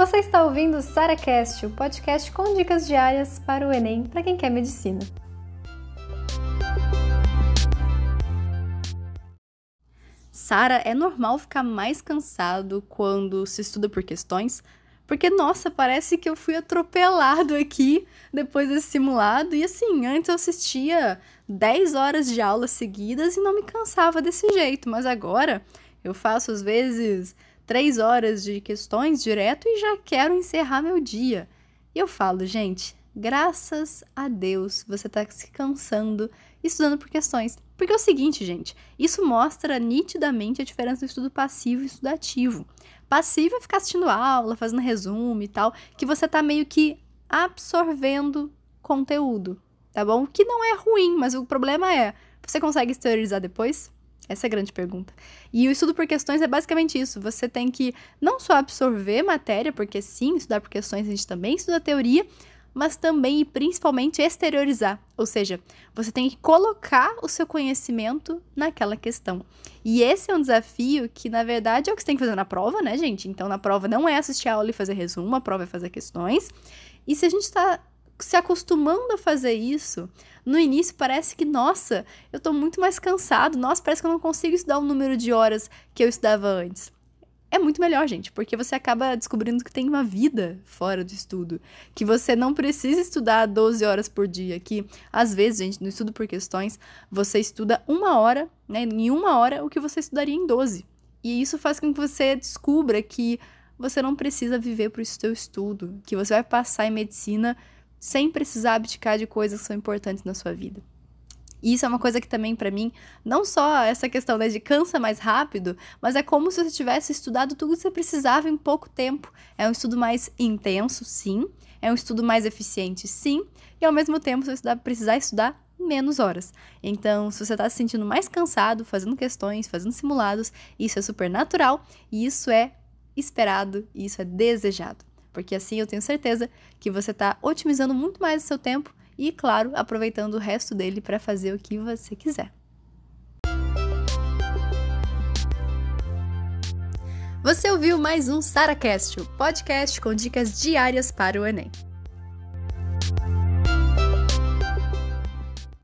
Você está ouvindo o SaraCast, o podcast com dicas diárias para o Enem para quem quer medicina. Sara, é normal ficar mais cansado quando se estuda por questões? Porque, nossa, parece que eu fui atropelado aqui depois desse simulado. E assim, antes eu assistia 10 horas de aula seguidas e não me cansava desse jeito. Mas agora eu faço às vezes três horas de questões direto e já quero encerrar meu dia. E eu falo, gente, graças a Deus você está se cansando estudando por questões. Porque é o seguinte, gente, isso mostra nitidamente a diferença do estudo passivo e estudo ativo. Passivo é ficar assistindo aula, fazendo resumo e tal, que você está meio que absorvendo conteúdo, tá bom? Que não é ruim, mas o problema é, você consegue exteriorizar depois? Essa é a grande pergunta. E o estudo por questões é basicamente isso. Você tem que não só absorver matéria, porque sim, estudar por questões a gente também estuda teoria, mas também e principalmente exteriorizar. Ou seja, você tem que colocar o seu conhecimento naquela questão. E esse é um desafio que, na verdade, é o que você tem que fazer na prova, né, gente? Então, na prova não é assistir a aula e fazer resumo, a prova é fazer questões. E se a gente está se acostumando a fazer isso, no início parece que, nossa, eu tô muito mais cansado, nossa, parece que eu não consigo estudar o número de horas que eu estudava antes. É muito melhor, gente, porque você acaba descobrindo que tem uma vida fora do estudo, que você não precisa estudar 12 horas por dia, que às vezes, gente, no estudo por questões, você estuda uma hora, né, em uma hora, o que você estudaria em 12. E isso faz com que você descubra que você não precisa viver para o seu estudo, que você vai passar em medicina sem precisar abdicar de coisas que são importantes na sua vida. E isso é uma coisa que também, para mim, não só essa questão né, de cansa mais rápido, mas é como se você tivesse estudado tudo que você precisava em pouco tempo. É um estudo mais intenso, sim. É um estudo mais eficiente, sim. E ao mesmo tempo, você vai precisar estudar menos horas. Então, se você está se sentindo mais cansado, fazendo questões, fazendo simulados, isso é super natural e isso é esperado e isso é desejado porque assim eu tenho certeza que você está otimizando muito mais o seu tempo e, claro, aproveitando o resto dele para fazer o que você quiser. Você ouviu mais um SaraCast, o podcast com dicas diárias para o Enem.